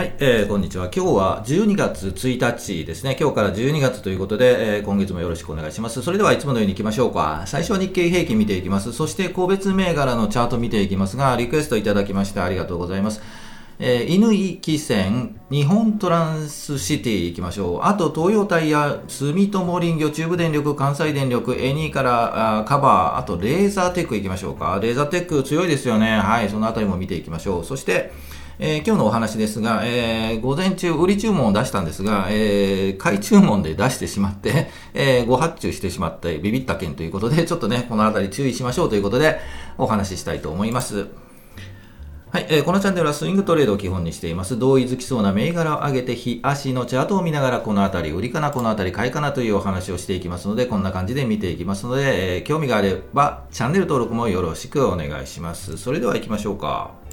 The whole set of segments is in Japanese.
はい、えー、こんにちは。今日は12月1日ですね。今日から12月ということで、えー、今月もよろしくお願いします。それではいつものように行きましょうか。最初は日経平均見ていきます。そして個別銘柄のチャート見ていきますが、リクエストいただきましてありがとうございます。えー、犬行線、日本トランスシティ行きましょう。あと、東洋タイヤ、住友林業、中部電力、関西電力、エニーからあカバー、あと、レーザーテック行きましょうか。レーザーテック強いですよね。はい、そのあたりも見ていきましょう。そして、えー、今日のお話ですが、えー、午前中、売り注文を出したんですが、えー、買い注文で出してしまって、えー、ご発注してしまって、ビビった件ということで、ちょっとね、このあたり注意しましょうということで、お話ししたいと思います。はい、えー、このチャンネルはスイングトレードを基本にしています。同意づきそうな銘柄を上げて、日足のチャートを見ながら、このあたり売りかな、このあたり買いかなというお話をしていきますので、こんな感じで見ていきますので、えー、興味があれば、チャンネル登録もよろしくお願いします。それでは行きましょうか。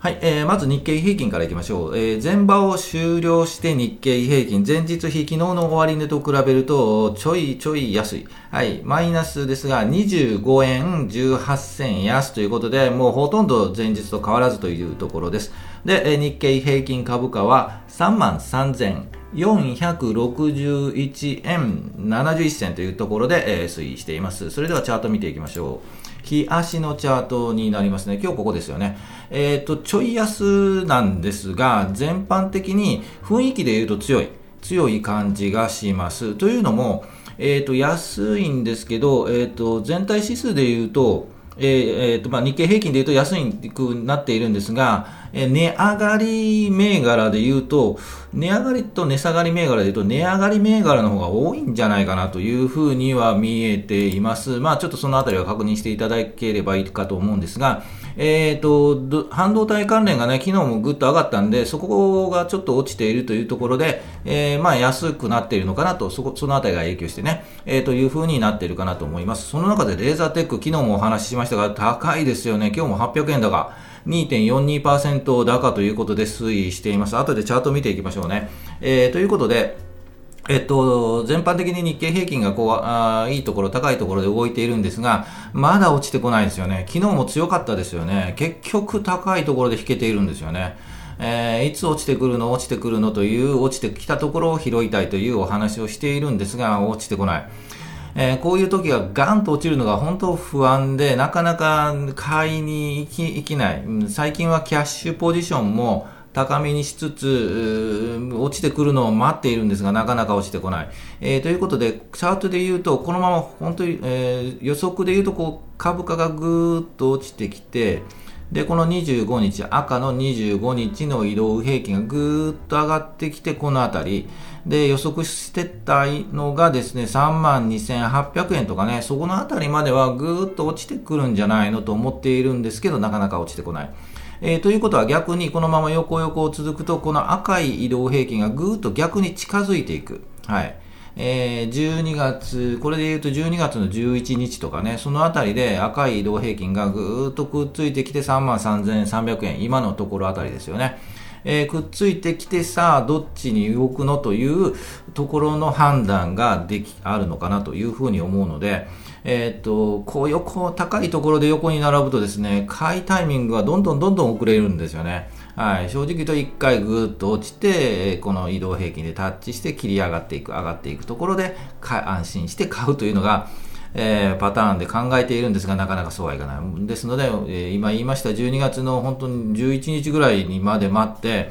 はい、えー、まず日経平均からいきましょう。えー、前場を終了して日経平均、前日比昨日の終値と比べると、ちょいちょい安い。はい、マイナスですが、25円18銭安ということで、もうほとんど前日と変わらずというところです。で、えー、日経平均株価は3万3461円71銭というところで、えー、推移しています。それではチャート見ていきましょう。日足のチャートになりますね。今日ここですよね。えっ、ー、と、ちょい安なんですが、全般的に雰囲気で言うと強い、強い感じがします。というのも、えっ、ー、と、安いんですけど、えっ、ー、と、全体指数で言うと、えーえーとまあ、日経平均でいうと安くなっているんですが、えー、値上がり銘柄でいうと、値上がりと値下がり銘柄でいうと、値上がり銘柄の方が多いんじゃないかなというふうには見えています。まあ、ちょっとそのあたりは確認していただければいいかと思うんですが、えっ、ー、と、半導体関連がね、昨日もぐっと上がったんで、そこがちょっと落ちているというところで、えー、まあ、安くなっているのかなと、そこ、そのあたりが影響してね、えー、というふうになっているかなと思います。その中でレーザーテック、昨日もお話ししましたが、高いですよね。今日も800円高。2.42%高ということで推移しています。後でチャート見ていきましょうね。えー、ということで、えっと、全般的に日経平均がこうあいいところ、高いところで動いているんですが、まだ落ちてこないですよね。昨日も強かったですよね。結局高いところで引けているんですよね。えー、いつ落ちてくるの、落ちてくるの？という、落ちてきたところを拾いたいというお話をしているんですが、落ちてこない。えー、こういう時がガンと落ちるのが本当不安で、なかなか買いに行き行きない。最近はキャッシュポジションも、高めにしつつ、落ちてくるのを待っているんですが、なかなか落ちてこない。えー、ということで、チャートで言うと、このまま本当に、えー、予測で言うとこう、株価がぐーっと落ちてきて、で、この25日、赤の25日の移動平均がぐーっと上がってきて、このあたり。で、予測してたのがですね、32,800円とかね、そこのあたりまではぐーっと落ちてくるんじゃないのと思っているんですけど、なかなか落ちてこない。えー、ということは逆にこのまま横横を続くと、この赤い移動平均がぐーっと逆に近づいていく。はい。えー、12月、これで言うと12月の11日とかね、そのあたりで赤い移動平均がぐーっとくっついてきて33,300円、今のところあたりですよね。えー、くっついてきてさあどっちに動くのというところの判断ができあるのかなというふうに思うので、えー、っとこう横高いところで横に並ぶとですね買いタイミングがどんどんどんどん遅れるんですよね。はい、正直言うと1回ぐーっと落ちて、この移動平均でタッチして切り上がっていく、上がっていくところで安心して買うというのが、えー、パターンで考えているんですが、なかなかそうはいかない。ですので、えー、今言いました12月の本当に11日ぐらいにまで待って、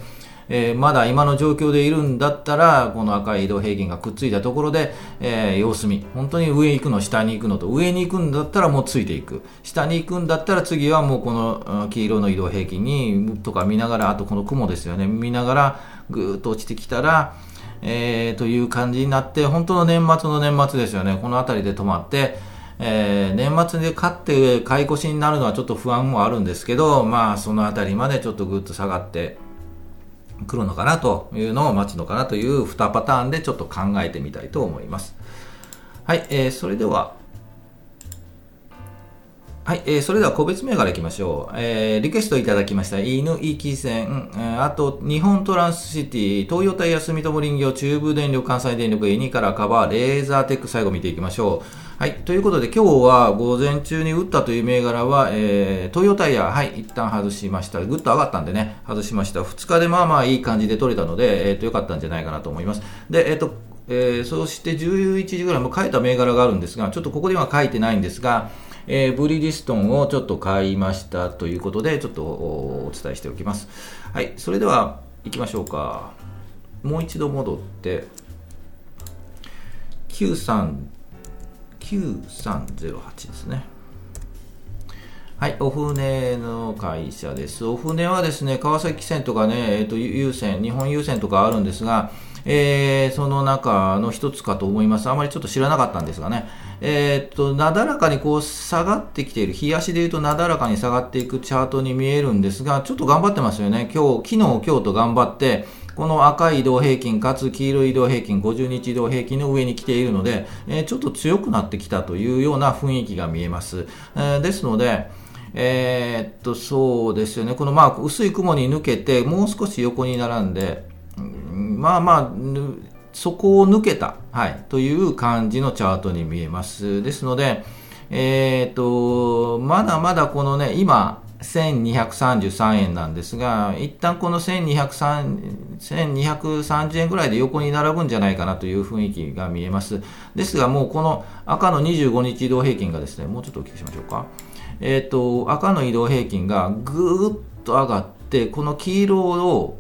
えー、まだ今の状況でいるんだったら、この赤い移動平均がくっついたところで、えー、様子見。本当に上行くの、下に行くのと、上に行くんだったらもうついていく。下に行くんだったら次はもうこの黄色の移動平均に、とか見ながら、あとこの雲ですよね、見ながら、ぐーっと落ちてきたら、えー、という感じになって、本当の年末の年末ですよね。この辺りで止まって、えー、年末で勝って買い越しになるのはちょっと不安もあるんですけど、まあその辺りまでちょっとぐっと下がって来るのかなというのを待つのかなという2パターンでちょっと考えてみたいと思います。はい、えー、それでははい、えー、それでは個別銘柄いきましょう。えー、リクエストいただきました。犬行き線、え、あと、日本トランスシティ、東洋タイヤ住友林業、中部電力、関西電力、エニカラカバー、レーザーテック、最後見ていきましょう。はい。ということで、今日は午前中に打ったという銘柄は、えー、トヨタイヤ、はい、一旦外しました。ぐっと上がったんでね、外しました。2日でまあまあいい感じで取れたので、えっ、ー、と、良かったんじゃないかなと思います。で、えっ、ー、と、えー、そして11時ぐらいも書いた銘柄があるんですが、ちょっとここでは書いてないんですが、えー、ブリヂストンをちょっと買いましたということで、ちょっとお伝えしておきます。はい、それでは行きましょうか。もう一度戻って、93 9308ですね。はい、お船の会社です。お船はですね、川崎線とかね、えっ、ー、と、優先、日本郵船とかあるんですが、えー、その中の一つかと思います。あまりちょっと知らなかったんですがね。えー、っと、なだらかにこう下がってきている、日足で言うとなだらかに下がっていくチャートに見えるんですが、ちょっと頑張ってますよね。今日、昨日、今日と頑張って、この赤い移動平均かつ黄色い移動平均、50日移動平均の上に来ているので、えー、ちょっと強くなってきたというような雰囲気が見えます。えー、ですので、えー、っと、そうですよね。このまあ、薄い雲に抜けて、もう少し横に並んで、まあまあ、そこを抜けた、はい、という感じのチャートに見えます。ですので、えっ、と、まだまだこのね、今、1233円なんですが、一旦この1230円ぐらいで横に並ぶんじゃないかなという雰囲気が見えます。ですが、もうこの赤の25日移動平均がですね、もうちょっと大きしましょうか。えっ、ー、と、赤の移動平均がぐーっと上がって、この黄色を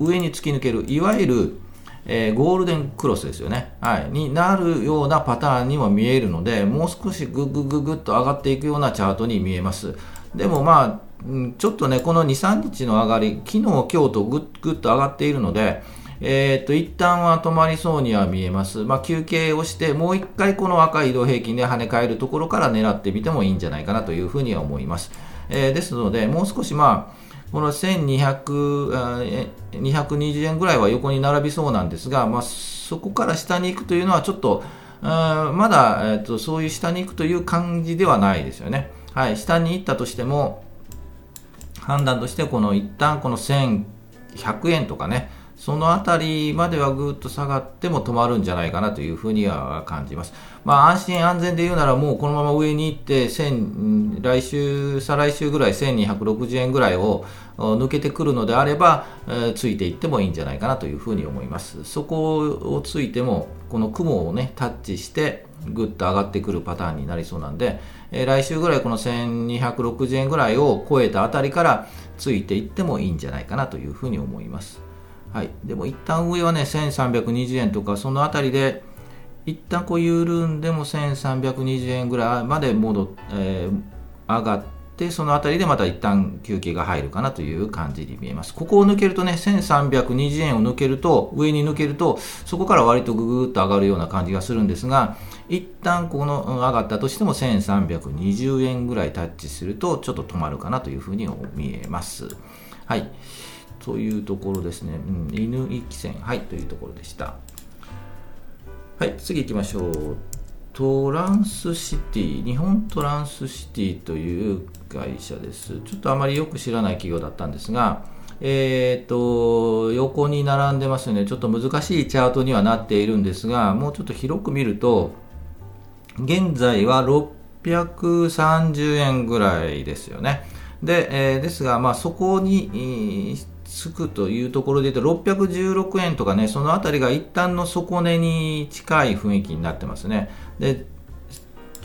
上に突き抜ける、いわゆる、えー、ゴールデンクロスですよね、はい、になるようなパターンにも見えるので、もう少しぐぐぐぐっと上がっていくようなチャートに見えます。でもまあ、ちょっとね、この2、3日の上がり、昨日、今日とぐっぐっと上がっているので、えー、っと、一旦は止まりそうには見えます。まあ、休憩をして、もう一回この赤い移動平均で跳ね返るところから狙ってみてもいいんじゃないかなというふうには思います。えー、ですので、もう少しまあ、この1200、220円ぐらいは横に並びそうなんですが、まあ、そこから下に行くというのはちょっと、まだ、え、っと、そういう下に行くという感じではないですよね。はい、下に行ったとしても、判断としてこの一旦この1100円とかね、そのあたりまではぐっと下がっても止まるんじゃないかなというふうには感じます。まあ安心安全で言うならもうこのまま上に行って1、来週、再来週ぐらい1260円ぐらいを抜けてくるのであれば、えー、ついていってもいいんじゃないかなというふうに思います。そこをついてもこの雲をねタッチしてぐっと上がってくるパターンになりそうなんで、えー、来週ぐらいこの1260円ぐらいを超えたあたりからついていってもいいんじゃないかなというふうに思います。はい、でも一旦上はね1320円とかそのあたりで一旦こう緩んでも1320円ぐらいまで戻っ、えー、上がって、そのあたりでまた一旦休憩が入るかなという感じに見えます。ここを抜けるとね、1320円を抜けると、上に抜けると、そこから割とぐぐっと上がるような感じがするんですが、一旦この上がったとしても1320円ぐらいタッチすると、ちょっと止まるかなというふうに見えます。はい。というところですね。うん、犬行き線。はい、というところでした。はい、次行きましょう。トランスシティ、日本トランスシティという会社です。ちょっとあまりよく知らない企業だったんですが、えーと、横に並んでますね、ちょっと難しいチャートにはなっているんですが、もうちょっと広く見ると、現在は630円ぐらいですよね。で、えー、ですが、まあ、そこに、つくというところで言うと、616円とかね、そのあたりが一旦の底値に近い雰囲気になってますね。で、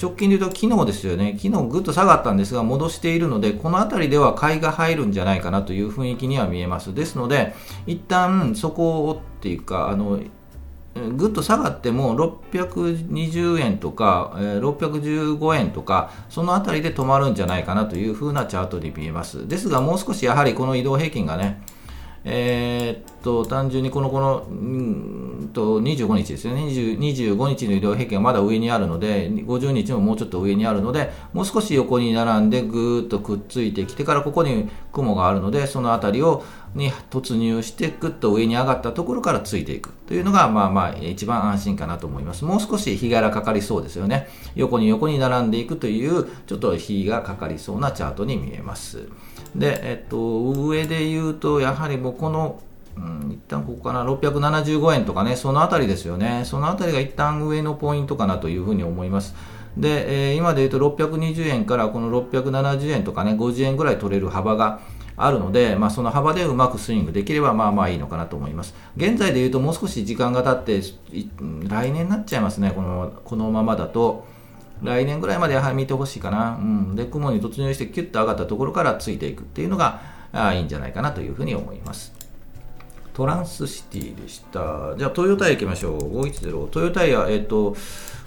直近で言うと昨日ですよね、昨日ぐっと下がったんですが、戻しているので、この辺りでは買いが入るんじゃないかなという雰囲気には見えます。ですので、一旦そこをっていうか、あの、ぐっと下がっても620円とか、え615円とか、その辺りで止まるんじゃないかなというふうなチャートに見えます。ですが、もう少しやはりこの移動平均がね、えー、っと、単純にこの、この、うんと、25日ですよね。25日の移動平均がまだ上にあるので、50日ももうちょっと上にあるので、もう少し横に並んでぐーっとくっついてきてから、ここに雲があるので、その辺りを、に突入して、ぐっと上に上がったところからついていくというのが、まあまあ、一番安心かなと思います。もう少し日柄かかりそうですよね。横に横に並んでいくという、ちょっと日がかかりそうなチャートに見えます。で、えっと、上で言うと、やはりもうこの、うん、一旦ここかな、675円とかね、そのあたりですよね。そのあたりが一旦上のポイントかなというふうに思います。で、えー、今で言うと620円からこの670円とかね、50円ぐらい取れる幅があるので、まあ、その幅でうまくスイングできればまあまあいいのかなと思います。現在で言うともう少し時間が経って、来年になっちゃいますね、このこのままだと。来年ぐらいまでやはり見てほしいかな。うん。で、雲に突入してキュッと上がったところからついていくっていうのがあいいんじゃないかなというふうに思います。トランスシティでした。じゃあ、トヨタイ行きましょう。510。トヨタイヤ、えっ、と、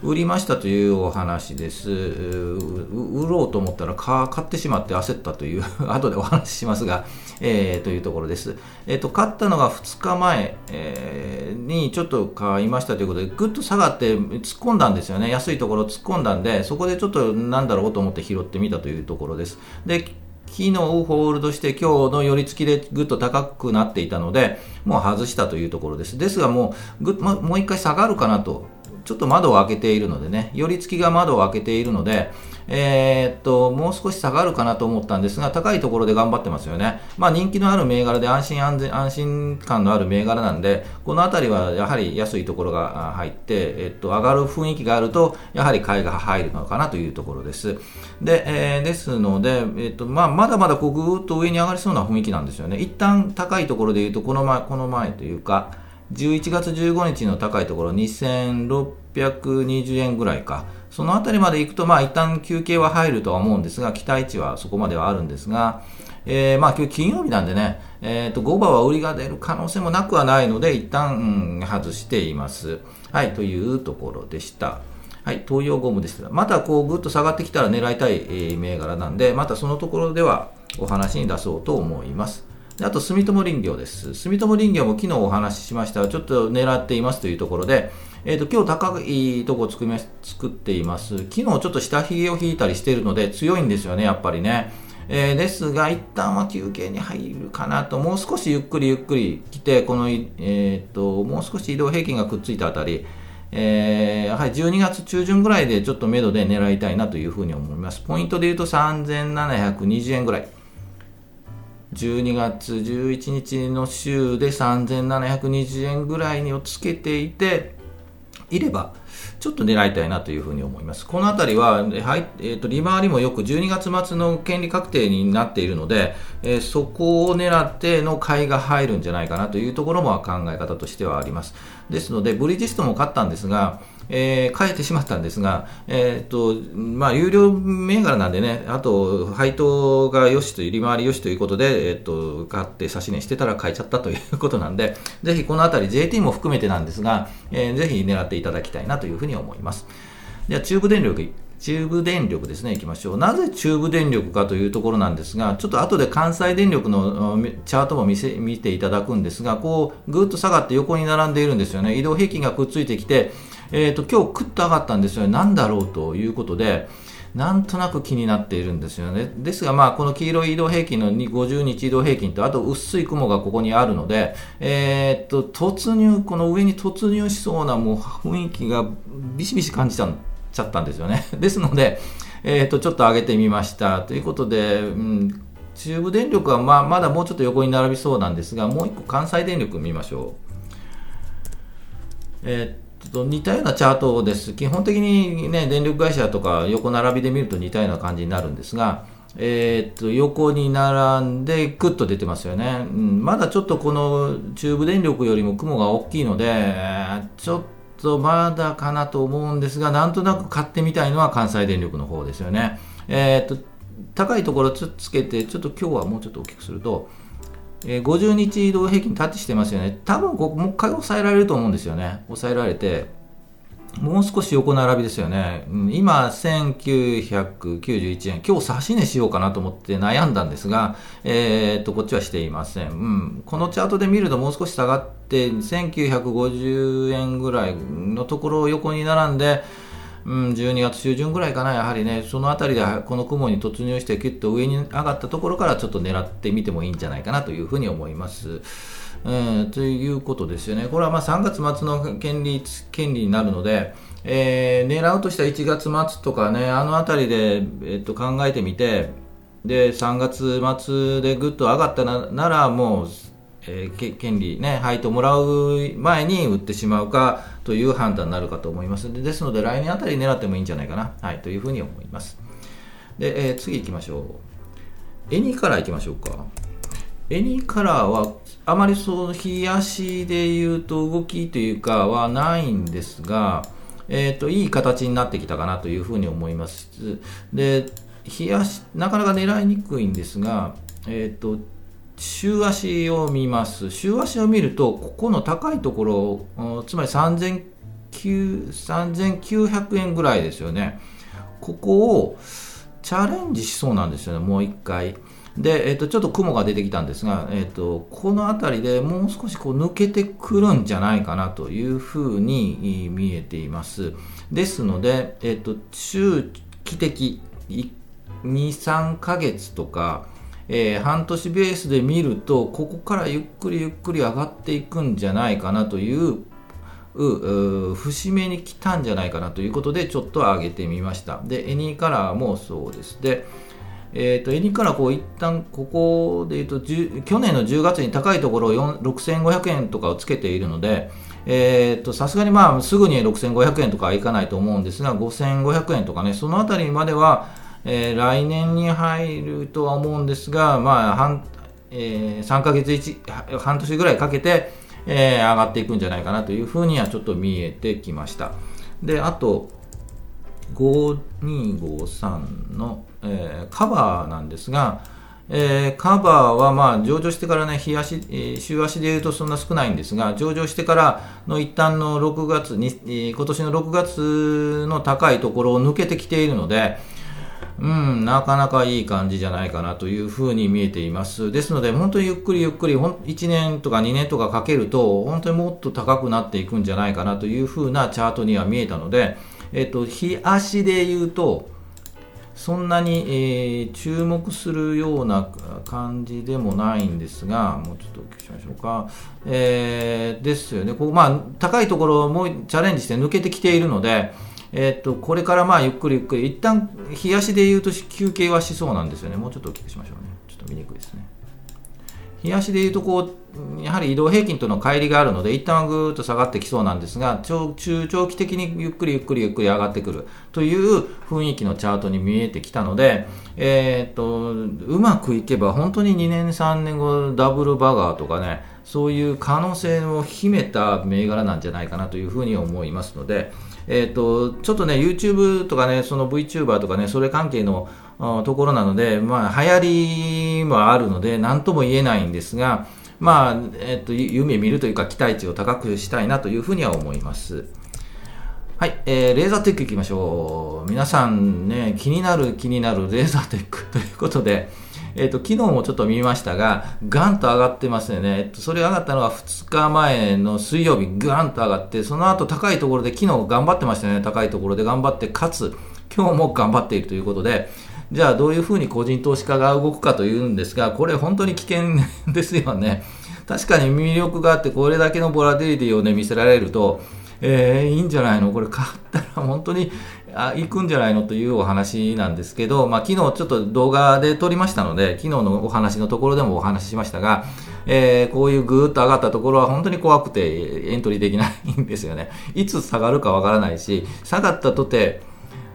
売りましたというお話です。売ろうと思ったら買ってしまって焦ったという 後でお話ししますが、えー、というところです。えっ、ー、と、買ったのが2日前、えー、にちょっと買いましたということで、ぐっと下がって突っ込んだんですよね。安いところ突っ込んだんで、そこでちょっとなんだろうと思って拾ってみたというところです。で、昨日ホールドして今日の寄り付きでぐっと高くなっていたので、もう外したというところです。ですがもう、ぐもう一回下がるかなとちょっと窓を開けているのでね、寄り付きが窓を開けているので、えー、っと、もう少し下がるかなと思ったんですが、高いところで頑張ってますよね。まあ人気のある銘柄で安心安全、安心感のある銘柄なんで、このあたりはやはり安いところが入って、えっと、上がる雰囲気があると、やはり買いが入るのかなというところです。で、えー、ですので、えっと、まあまだまだこうぐーっと上に上がりそうな雰囲気なんですよね。一旦高いところで言うと、この前、この前というか、11月15日の高いところ2620円ぐらいか。そのあたりまで行くと、まあ一旦休憩は入るとは思うんですが、期待値はそこまではあるんですが、えー、まあ今日金曜日なんでね、え、ー、と、5番は売りが出る可能性もなくはないので、一旦、うん、外しています。はい、というところでした。はい、東洋ゴムでした。またこうぐっと下がってきたら狙いたい、銘柄なんで、またそのところではお話に出そうと思います。あと、住友林業です。住友林業も昨日お話ししましたが、ちょっと狙っていますというところで、えっ、ー、と、今日高いとこを作作っています。昨日ちょっと下髭を引いたりしているので強いんですよね、やっぱりね。えー、ですが、一旦は休憩に入るかなと、もう少しゆっくりゆっくり来て、この、えっ、ー、と、もう少し移動平均がくっついたあたり、えー、やはり12月中旬ぐらいでちょっと目処で狙いたいなというふうに思います。ポイントで言うと3720円ぐらい。12月11日の週で3720円ぐらいにをつけていていればちょっと狙いたいなというふうに思います。このあたりは、はいえーと、利回りもよく12月末の権利確定になっているので、えー、そこを狙っての買いが入るんじゃないかなというところも考え方としてはあります。ですので、ブリヂストンも買ったんですが、えー、変えてしまったんですが、えー、と、まあ、有料銘柄なんでね、あと、配当がよしという、利回りよしということで、え、っと、買って指し値してたら買えちゃったということなんで、ぜひこのあたり JT も含めてなんですが、えー、ぜひ狙っていただきたいなというふうに思います。では、中部電力中部電力ですね、いきましょう。なぜ中部電力かというところなんですが、ちょっと後で関西電力のチャートも見せ見ていただくんですが、こう、ぐっと下がって横に並んでいるんですよね。移動平均がくっついてきて、えっ、ー、と、今日クッと上がったんですよね。なんだろうということで、なんとなく気になっているんですよね。ですが、まあ、この黄色い移動平均の50日移動平均と、あと薄い雲がここにあるので、えー、っと、突入、この上に突入しそうなもう雰囲気がビシビシ感じたんちゃったんですよね。ですので、えー、とちょっと上げてみましたということで、うん、中部電力はまあまだもうちょっと横に並びそうなんですが、もう1個関西電力見ましょう。えー、と似たようなチャートです。基本的に、ね、電力会社とか横並びで見ると似たような感じになるんですが、えー、っと横に並んでぐっと出てますよね、うん、まだちょっとこの中部電力よりも雲が大きいので、ちょっとまだかなと思うんですが、なんとなく買ってみたいのは関西電力の方ですよね。えー、っと、高いところつつけて、ちょっと今日はもうちょっと大きくすると、えー、50日移動平均タッチしてますよね。多分ここもう一回抑えられると思うんですよね。抑えられて、もう少し横並びですよね。今、1991円。今日差し値しようかなと思って悩んだんですが、えー、っと、こっちはしていません。うん。このチャートで見るともう少し下がって、1950円ぐらいのところを横に並んで、うん、12月中旬ぐらいかな、やはりね、そのあたりでこの雲に突入して、きっと上に上がったところからちょっと狙ってみてもいいんじゃないかなというふうに思います。えー、ということですよね。これはま3月末の権利権利になるので、えー、狙うとしたら1月末とかね、あのあたりで、えっと、考えてみて、で、3月末でぐっと上がったなら、もう、えー、権利、ね、配当もらう前に売ってしまうかという判断になるかと思います。ですので来年あたり狙ってもいいんじゃないかな、はい、というふうに思います。で、えー、次行きましょう。エニから行きましょうか。エニカラーはあまりその日足でいうと動きというかはないんですが、えーと、いい形になってきたかなというふうに思います。で、日足、なかなか狙いにくいんですが、えっ、ー、と、週足を見ます。週足を見ると、ここの高いところ、つまり3900円ぐらいですよね。ここをチャレンジしそうなんですよね、もう一回。で、えー、とちょっと雲が出てきたんですが、えーと、この辺りでもう少しこう抜けてくるんじゃないかなというふうに見えています。ですので、えーと、中期的2、3ヶ月とか、えー、半年ベースで見ると、ここからゆっくりゆっくり上がっていくんじゃないかなという節目に来たんじゃないかなということでちょっと上げてみました。でエニーカラーもそうです。でえーと、エニからこう一旦ここで言うと去年の10月に高いところを6500円とかをつけているのでさすがにまあすぐに6500円とかはいかないと思うんですが5500円とかねそのあたりまでは、えー、来年に入るとは思うんですが、まあ半えー、3ヶ月1半年ぐらいかけて、えー、上がっていくんじゃないかなというふうにはちょっと見えてきました。であと5253のえー、カバーなんですが、えー、カバーはまあ上場してからね、日足、えー、週足でいうとそんな少ないんですが、上場してからの一旦の6月に、えー、今年の6月の高いところを抜けてきているので、うん、なかなかいい感じじゃないかなというふうに見えています。ですので、本当にゆっくりゆっくり、1年とか2年とかかけると、本当にもっと高くなっていくんじゃないかなというふうなチャートには見えたので、えっと、日足で言うと、そんなに、えー、注目するような感じでもないんですが、もうちょっとお聞きしましょうか。えー、ですよね。ここ、まあ、高いところもチャレンジして抜けてきているので、え、っと、これからまあ、ゆっくりゆっくり、一旦、冷やしで言うと休憩はしそうなんですよね。もうちょっとお聞きしましょうね。ちょっと見にくいですね。冷やしでいうとこう、やはり移動平均との乖離があるので、一旦はぐーっと下がってきそうなんですが、中長期的にゆっくりゆっくりゆっくり上がってくるという雰囲気のチャートに見えてきたので、えー、っと、うまくいけば本当に2年3年後ダブルバガーとかね、そういう可能性を秘めた銘柄なんじゃないかなというふうに思いますので、えー、っと、ちょっとね、YouTube とかね、その VTuber とかね、それ関係のところなので、まあ、流行りもあるので、何とも言えないんですが、まあ、えっと、夢見るというか、期待値を高くしたいなというふうには思います。はい、えー、レーザーテックいきましょう。皆さんね、気になる気になるレーザーテックということで、えっ、と、昨日もちょっと見ましたが、ガンと上がってますよね。えっ、と、それ上がったのは2日前の水曜日、ガンと上がって、その後高いところで、昨日頑張ってましたね。高いところで頑張って、かつ、今日も頑張っているということで、じゃあどういうふうに個人投資家が動くかというんですが、これ本当に危険ですよね。確かに魅力があって、これだけのボラティリティをね、見せられると、えー、いいんじゃないの？これ買ったら本当にあ行くんじゃないのというお話なんですけど、まあ、昨日ちょっと動画で撮りましたので、昨日のお話のところでもお話ししましたが、えー、こういうぐーっと上がったところは本当に怖くてエントリーできないんですよね。いつ下がるかわからないし、下がったとて、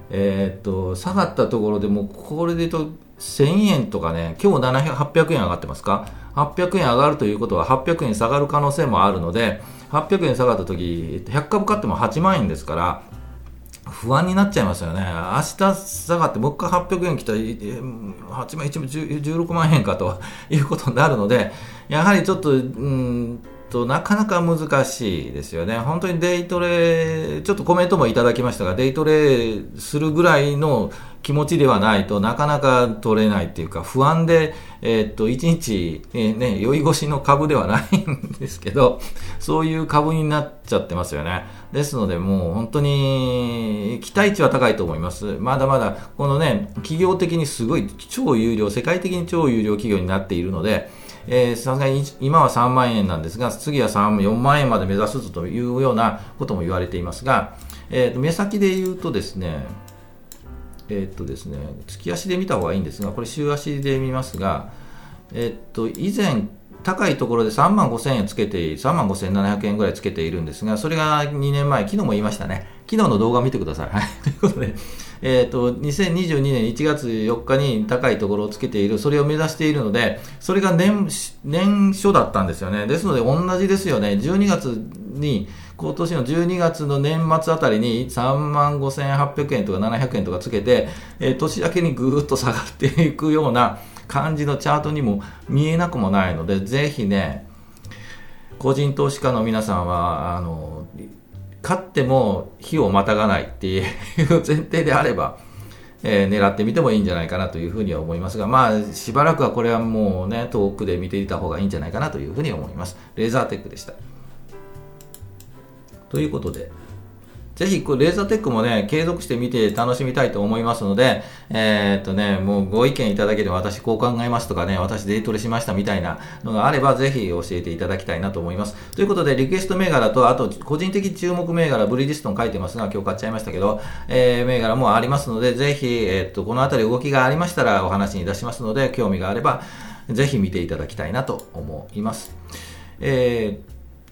えー、っと、下がったところでもうこれで言うと1000円とかね、今日700 800円上がってますか ?800 円上がるということは800円下がる可能性もあるので、800円下がった時、100株買っても8万円ですから、不安になっちゃいますよね。明日下がってもう一回800円来たら、8万、16万円かと いうことになるので、やはりちょっと、うんと、なかなか難しいですよね。本当にデイトレ、ちょっとコメントもいただきましたが、デイトレするぐらいの気持ちではないとなかなか取れないっていうか、不安で、えー、っと、1日、え、ね、酔い越しの株ではないんですけど、そういう株になっちゃってますよね。ですので、もう本当に期待値は高いと思います。まだまだ、このね、企業的にすごい超有料、世界的に超有料企業になっているので、えさすがに今は3万円なんですが、次は3、4万円まで目指すというようなことも言われていますが、えー、目先で言うとですね、えっ、とですね、月足で見た方がいいんですが、これ週足で見ますが、えっ、と、以前、高いところで3万5000円つけて、3万5700円ぐらいつけているんですが、それが2年前、昨日も言いましたね。昨日の動画見てください。はい。ということで、え、ー、と、2022年1月4日に高いところをつけている、それを目指しているので、それが年、年初だったんですよね。ですので、同じですよね。12月に、今年の12月の年末あたりに3万5800円とか700円とかつけて、えー、年明けにぐーっと下がっていくような感じのチャートにも見えなくもないので、ぜひね、個人投資家の皆さんは、あの、勝っても火をまたがないっていう前提であれば、えー、狙ってみてもいいんじゃないかなというふうには思いますが、まあ、しばらくはこれはもうね、遠くで見ていた方がいいんじゃないかなというふうに思います。レーザーテックでした。ということで、ぜひ、レーザーテックもね、継続して見て楽しみたいと思いますので、えー、っとね、もうご意見いただければ私こう考えますとかね、私デイトレしましたみたいなのがあれば、ぜひ教えていただきたいなと思います。ということで、リクエスト銘柄と、あと、個人的注目銘柄、ブリヂストン書いてますが、今日買っちゃいましたけど、えー、銘柄もありますので、ぜひ、えー、っと、このあたり動きがありましたらお話に出しますので、興味があれば、ぜひ見ていただきたいなと思います。え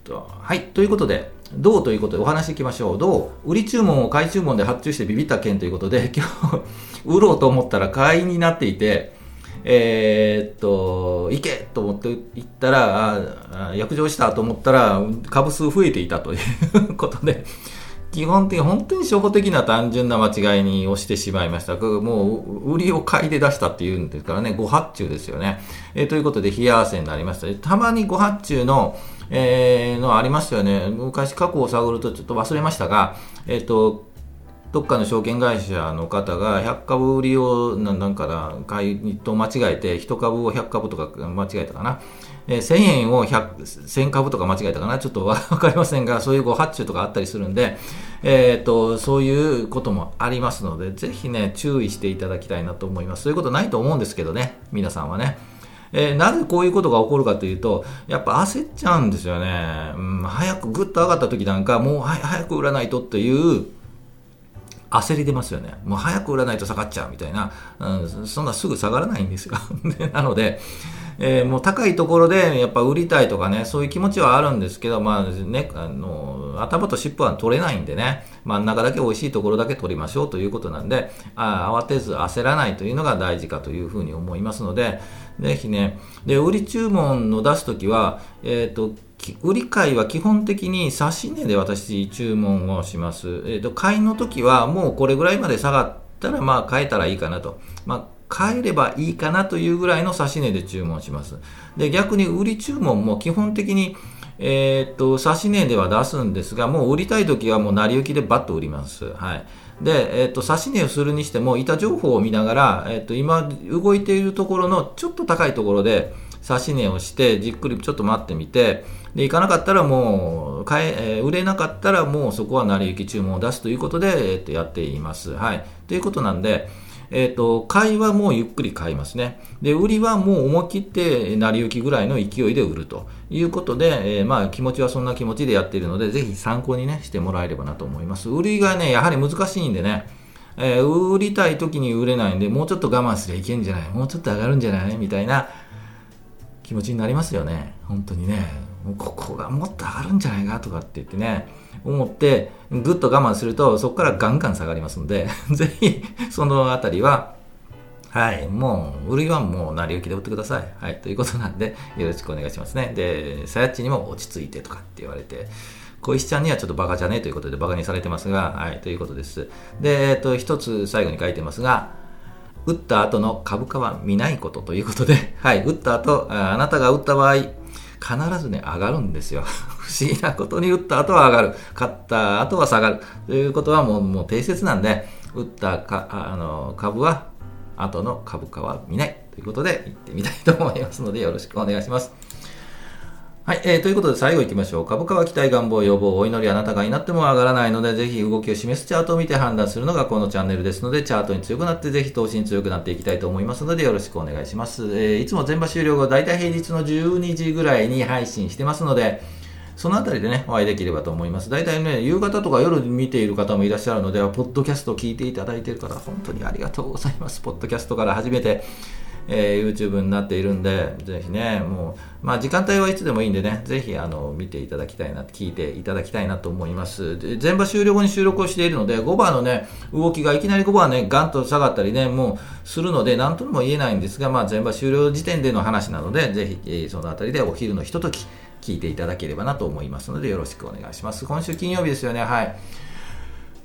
ーと、はい。ということで、どうということでお話しいきましょう。どう？売り注文を買い注文で発注してビビった件ということで、今日、売ろうと思ったら買いになっていて、えー、っと、行けと思って行ったら、あ約定したと思ったら、株数増えていたということで、基本的に本当に初歩的な単純な間違いに押してしまいました。もう売りを買いで出したっていうんですからね、誤発注ですよね。えー、ということで、冷や汗になりました。たまに誤発注の、えー、のありますよね。昔過去を探るとちょっと忘れましたが、えっ、ー、と、どっかの証券会社の方が100株売りをなんかな買いと間違えて1株を100株とか間違えたかな、えー、1000円を100 1000株とか間違えたかなちょっと分 かりませんがそういうご発注とかあったりするんで、えーと、そういうこともありますのでぜひね注意していただきたいなと思いますそういうことないと思うんですけどね皆さんはね。えー、なぜこういうことが起こるかというと、やっぱ焦っちゃうんですよね。うん、早くぐっと上がった時なんか、もう早く売らないとっていう焦り出ますよね。もう早く売らないと下がっちゃうみたいな、うん、そんなすぐ下がらないんですよ。なので、えー、もう高いところでやっぱ売りたいとかね、そういう気持ちはあるんですけど、まあね、あの、頭と尻尾は取れないんでね、真ん中だけ美味しいところだけ取りましょうということなんで、あ慌てず焦らないというのが大事かというふうに思いますので、ぜひね、で、売り注文の出すときは、えっ、ー、と、売り買いは基本的に指し値で私注文をします。えっ、ー、と、買いの時はもうこれぐらいまで下がったらまあ買えたらいいかなと。まあ買えればいいかなというぐらいの指し値で注文します。で、逆に売り注文も基本的にえー、と、指し値では出すんですが、もう売りたい時はもう成り行きでバッと売ります。はい。で、えっと、指し値をするにしても、板情報を見ながら、えっと、今動いているところのちょっと高いところで、指し値をして、じっくりちょっと待ってみて、で、行かなかったらもう、買え、えー、売れなかったらもうそこは成り行き注文を出すということで、えっと、やっています。はい。ということなんで、えっ、ー、と、買いはもうゆっくり買いますね。で、売りはもう思い切って成り行きぐらいの勢いで売るということで、えー、まあ気持ちはそんな気持ちでやっているので、ぜひ参考にね、してもらえればなと思います。売りがね、やはり難しいんでね、えー、売りたい時に売れないんで、もうちょっと我慢すりゃいけんじゃないもうちょっと上がるんじゃないみたいな気持ちになりますよね。本当にね。もうここがもっと上がるんじゃないかとかって言ってね、思って、ぐっと我慢すると、そこからガンガン下がりますので、ぜひ、そのあたりは、はい、もう、売りはもう成り行きで売ってください。はい、ということなんで、よろしくお願いしますね。で、さやっちにも落ち着いてとかって言われて、小石ちゃんにはちょっとバカじゃねえということでバカにされてますが、はい、ということです。で、えっと、一つ最後に書いてますが、打った後の株価は見ないことということで、はい、打った後、あなたが打った場合、必ずね、上がるんですよ。不思議なことに打った後は上がる。勝った後は下がる。ということはもう、もう定説なんで、打ったかあの株は、後の株価は見ない。ということで、行ってみたいと思いますので、よろしくお願いします。はい、えー、ということで最後行きましょう。株価は期待、願望、要望、お祈り、あなたがいなっても上がらないので、ぜひ動きを示すチャートを見て判断するのがこのチャンネルですので、チャートに強くなって、ぜひ投資に強くなっていきたいと思いますので、よろしくお願いします。えー、いつも全場終了後、だいたい平日の12時ぐらいに配信してますので、そのあたりでね、お会いできればと思います。大体ね、夕方とか夜見ている方もいらっしゃるので、ポッドキャストを聞いていただいている方、本当にありがとうございます。ポッドキャストから初めて、えー、YouTube になっているんで、ぜひね、もう、まあ時間帯はいつでもいいんでね、ぜひあの、見ていただきたいな、聞いていただきたいなと思います。で全場終了後に収録をしているので、5番のね、動きがいきなり5番ね、ガンと下がったりね、もうするので、なんとも言えないんですが、まあ全場終了時点での話なので、ぜひ、えー、そのあたりでお昼のひととき、聞いていただければなと思いますので、よろしくお願いします。今週金曜日ですよね、はい。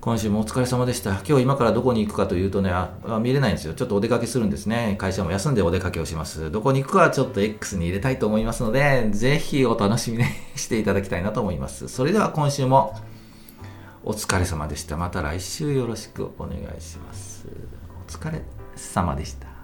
今週もお疲れ様でした。今日今からどこに行くかというとね、あ見れないんですよ。ちょっとお出かけするんですね。会社も休んでお出かけをします。どこに行くかはちょっと X に入れたいと思いますので、ぜひお楽しみに していただきたいなと思います。それでは今週もお疲れ様でした。また来週よろしくお願いします。お疲れ様でした。